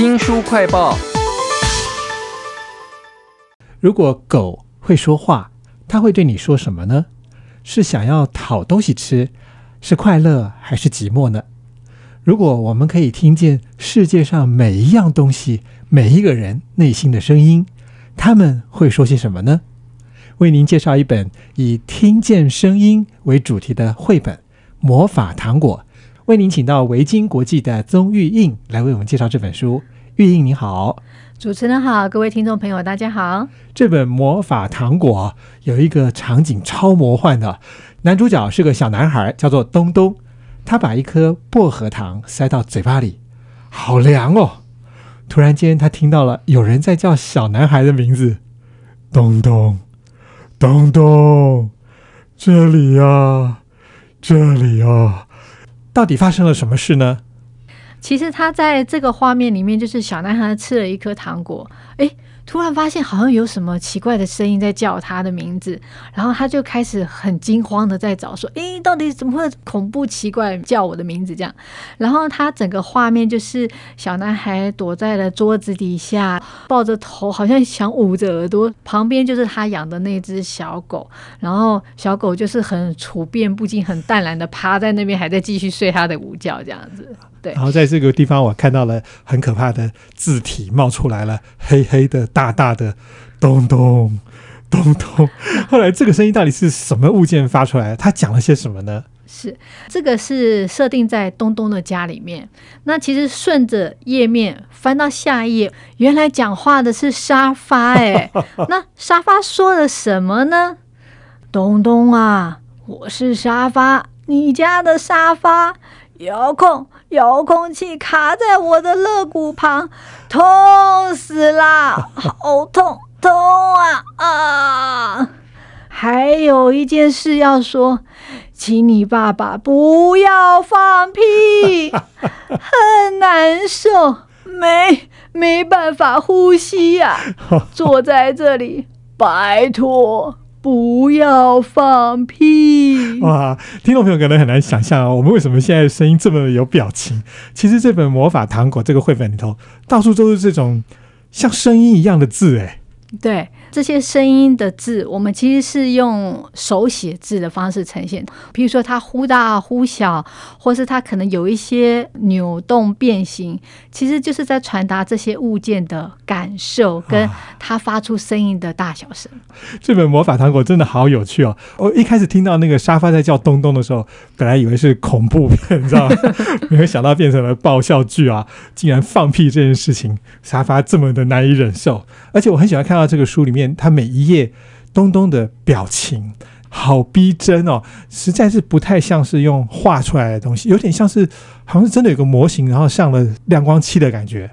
新书快报：如果狗会说话，它会对你说什么呢？是想要讨东西吃，是快乐还是寂寞呢？如果我们可以听见世界上每一样东西、每一个人内心的声音，他们会说些什么呢？为您介绍一本以听见声音为主题的绘本《魔法糖果》。为您请到维京国际的宗玉印来为我们介绍这本书。玉印你好，主持人好，各位听众朋友大家好。这本《魔法糖果》有一个场景超魔幻的，男主角是个小男孩，叫做东东。他把一颗薄荷糖塞到嘴巴里，好凉哦！突然间，他听到了有人在叫小男孩的名字：“东东，东东，这里呀，这里呀。”到底发生了什么事呢？其实他在这个画面里面，就是小男孩吃了一颗糖果，诶。突然发现好像有什么奇怪的声音在叫他的名字，然后他就开始很惊慌的在找，说：“诶，到底怎么会恐怖奇怪叫我的名字？”这样，然后他整个画面就是小男孩躲在了桌子底下，抱着头，好像想捂着耳朵。旁边就是他养的那只小狗，然后小狗就是很处变不惊、很淡然的趴在那边，还在继续睡他的午觉，这样子。对，然后在这个地方，我看到了很可怕的字体冒出来了，黑黑的、大大的，咚咚咚咚。后来这个声音到底是什么物件发出来？他讲了些什么呢？是这个是设定在东东的家里面。那其实顺着页面翻到下一页，原来讲话的是沙发。哎，那沙发说了什么呢？东东啊，我是沙发，你家的沙发。遥控遥控器卡在我的肋骨旁，痛死啦！好痛痛啊啊！还有一件事要说，请你爸爸不要放屁，很难受，没没办法呼吸呀！坐在这里，拜托。不要放屁！哇，听众朋友可能很难想象啊，我们为什么现在声音这么有表情？其实这本魔法糖果这个绘本里头，到处都是这种像声音一样的字，哎，对。这些声音的字，我们其实是用手写字的方式呈现。比如说，它忽大忽小，或是它可能有一些扭动变形，其实就是在传达这些物件的感受，跟它发出声音的大小声。这本魔法糖果真的好有趣哦！我一开始听到那个沙发在叫东东的时候，本来以为是恐怖片，你知道吗？没有想到变成了爆笑剧啊！竟然放屁这件事情，沙发这么的难以忍受。而且我很喜欢看到这个书里面。他每一页东东的表情好逼真哦，实在是不太像是用画出来的东西，有点像是好像是真的有个模型，然后上了亮光漆的感觉。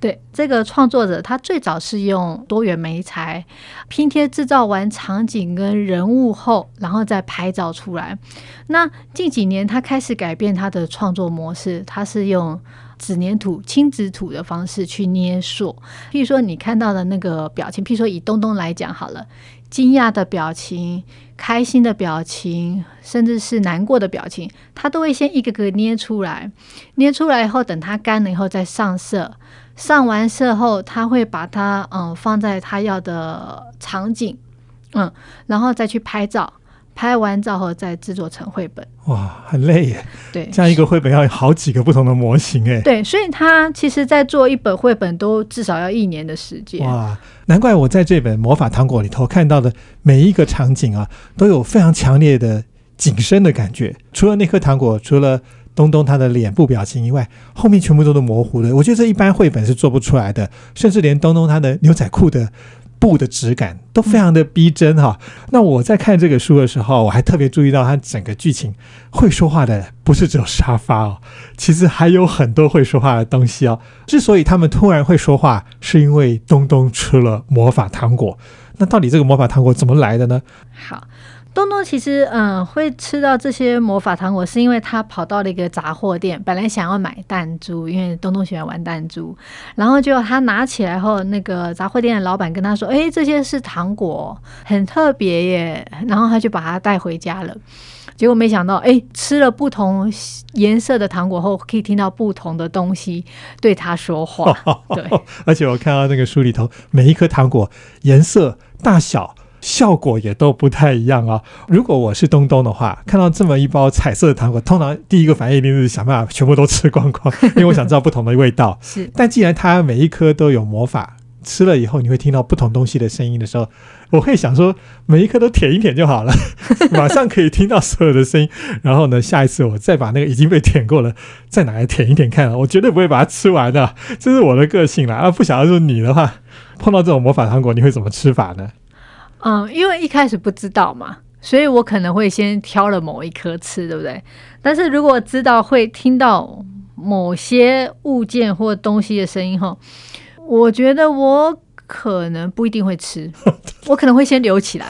对，这个创作者他最早是用多元媒材拼贴制造完场景跟人物后，然后再拍照出来。那近几年他开始改变他的创作模式，他是用。纸粘土、亲子土的方式去捏塑，譬如说你看到的那个表情，譬如说以东东来讲好了，惊讶的表情、开心的表情，甚至是难过的表情，他都会先一个个捏出来。捏出来以后，等它干了以后再上色。上完色后，他会把它嗯放在他要的场景，嗯，然后再去拍照。拍完照后再制作成绘本，哇，很累耶。对，这样一个绘本要有好几个不同的模型哎。对，所以他其实，在做一本绘本都至少要一年的时间。哇，难怪我在这本魔法糖果里头看到的每一个场景啊，都有非常强烈的景深的感觉。除了那颗糖果，除了东东他的脸部表情以外，后面全部都是模糊的。我觉得这一般绘本是做不出来的，甚至连东东他的牛仔裤的。布的质感都非常的逼真哈。那我在看这个书的时候，我还特别注意到它整个剧情会说话的不是只有沙发哦，其实还有很多会说话的东西哦。之所以他们突然会说话，是因为东东吃了魔法糖果。那到底这个魔法糖果怎么来的呢？好。东东其实嗯会吃到这些魔法糖果，是因为他跑到了一个杂货店，本来想要买弹珠，因为东东喜欢玩弹珠，然后就他拿起来后，那个杂货店的老板跟他说：“哎，这些是糖果，很特别耶。”然后他就把它带回家了。结果没想到，哎，吃了不同颜色的糖果后，可以听到不同的东西对他说话。对，而且我看到那个书里头，每一颗糖果颜色、大小。效果也都不太一样啊！如果我是东东的话，看到这么一包彩色的糖果，通常第一个反应一定是想办法全部都吃光光，因为我想知道不同的味道。是，但既然它每一颗都有魔法，吃了以后你会听到不同东西的声音的时候，我会想说，每一颗都舔一舔就好了，马上可以听到所有的声音。然后呢，下一次我再把那个已经被舔过了，再拿来舔一舔看，我绝对不会把它吃完的，这是我的个性啦。啊，不想要说你的话，碰到这种魔法糖果，你会怎么吃法呢？嗯，因为一开始不知道嘛，所以我可能会先挑了某一颗吃，对不对？但是如果知道会听到某些物件或东西的声音后，我觉得我可能不一定会吃，我可能会先留起来，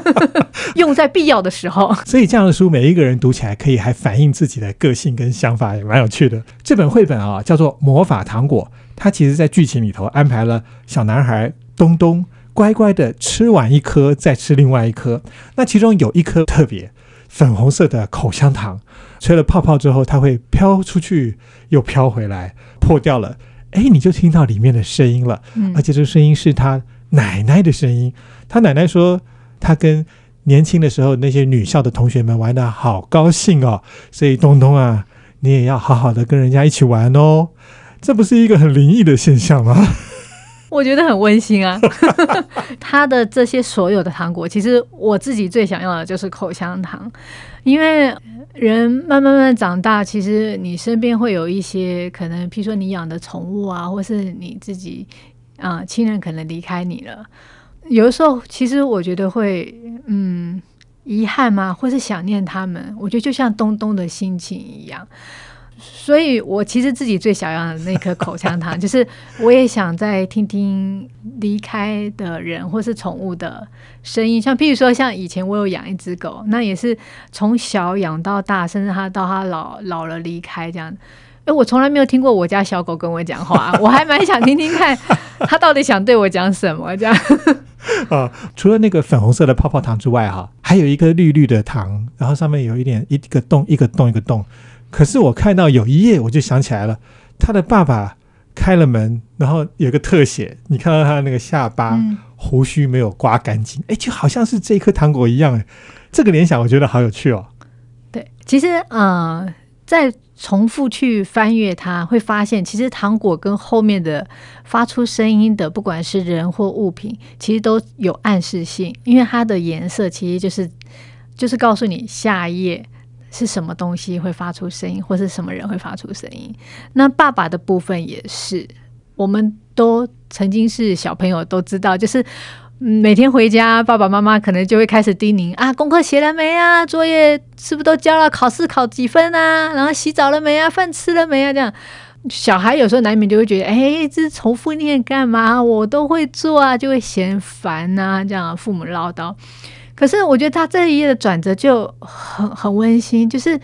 用在必要的时候。所以这样的书，每一个人读起来可以还反映自己的个性跟想法，也蛮有趣的。这本绘本啊，叫做《魔法糖果》，它其实在剧情里头安排了小男孩东东。乖乖的吃完一颗，再吃另外一颗。那其中有一颗特别粉红色的口香糖，吹了泡泡之后，它会飘出去又飘回来，破掉了。哎，你就听到里面的声音了，而且这个声音是他奶奶的声音。他奶奶说，他跟年轻的时候那些女校的同学们玩的好高兴哦。所以东东啊，你也要好好的跟人家一起玩哦。这不是一个很灵异的现象吗？我觉得很温馨啊！他的这些所有的糖果，其实我自己最想要的就是口香糖，因为人慢慢慢长大，其实你身边会有一些可能，譬如说你养的宠物啊，或是你自己啊亲人可能离开你了，有的时候其实我觉得会嗯遗憾吗，或是想念他们？我觉得就像东东的心情一样。所以，我其实自己最想要的那颗口香糖，就是我也想再听听离开的人或是宠物的声音。像譬如说，像以前我有养一只狗，那也是从小养到大，甚至它到它老老了离开这样。哎，我从来没有听过我家小狗跟我讲话，我还蛮想听听看它到底想对我讲什么这样。啊，除了那个粉红色的泡泡糖之外，哈，还有一个绿绿的糖，然后上面有一点一个洞，一个洞，一个洞。可是我看到有一页，我就想起来了，他的爸爸开了门，然后有个特写，你看到他的那个下巴胡须没有刮干净，哎，就好像是这一颗糖果一样，哎，这个联想我觉得好有趣哦。对，其实呃，在重复去翻阅它，会发现其实糖果跟后面的发出声音的，不管是人或物品，其实都有暗示性，因为它的颜色其实就是就是告诉你下一页。是什么东西会发出声音，或是什么人会发出声音？那爸爸的部分也是，我们都曾经是小朋友，都知道，就是每天回家，爸爸妈妈可能就会开始叮咛啊，功课写了没啊？作业是不是都交了？考试考几分啊？然后洗澡了没啊？饭吃了没啊？这样，小孩有时候难免就会觉得，哎，这重复念干嘛？我都会做啊，就会嫌烦呐。这样父母唠叨。可是我觉得他这一页的转折就很很温馨，就是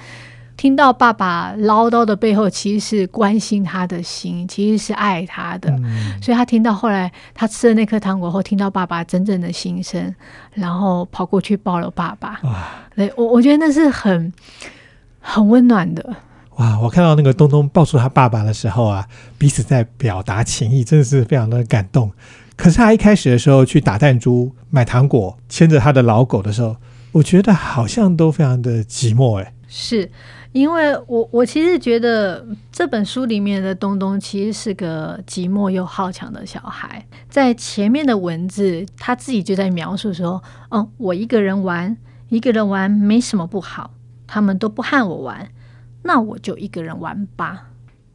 听到爸爸唠叨的背后，其实是关心他的心，其实是爱他的。所以他听到后来他吃了那颗糖果后，听到爸爸真正的心声，然后跑过去抱了爸爸。对，我我觉得那是很很温暖的。哇！我看到那个东东抱住他爸爸的时候啊，彼此在表达情意，真的是非常的感动。可是他一开始的时候去打弹珠、买糖果、牵着他的老狗的时候，我觉得好像都非常的寂寞。哎，是因为我我其实觉得这本书里面的东东其实是个寂寞又好强的小孩。在前面的文字，他自己就在描述说：“哦，我一个人玩，一个人玩没什么不好，他们都不和我玩，那我就一个人玩吧。”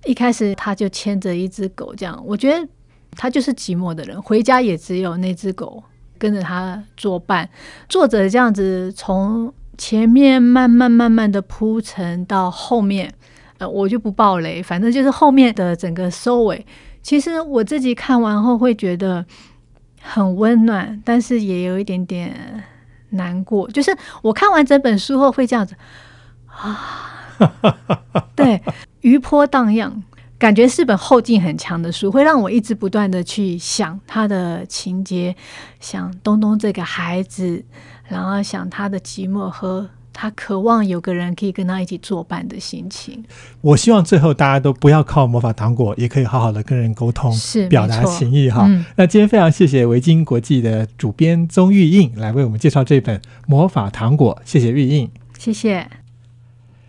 一开始他就牵着一只狗，这样我觉得。他就是寂寞的人，回家也只有那只狗跟着他作伴。作者这样子从前面慢慢慢慢的铺陈到后面，呃，我就不爆雷，反正就是后面的整个收尾。其实我自己看完后会觉得很温暖，但是也有一点点难过。就是我看完整本书后会这样子啊，对，余波荡漾。感觉是本后劲很强的书，会让我一直不断的去想他的情节，想东东这个孩子，然后想他的寂寞和他渴望有个人可以跟他一起作伴的心情。我希望最后大家都不要靠魔法糖果，也可以好好的跟人沟通，是表达情意哈。嗯那今天非常谢谢维京国际的主编宗玉印来为我们介绍这本《魔法糖果》，谢谢玉印。谢谢。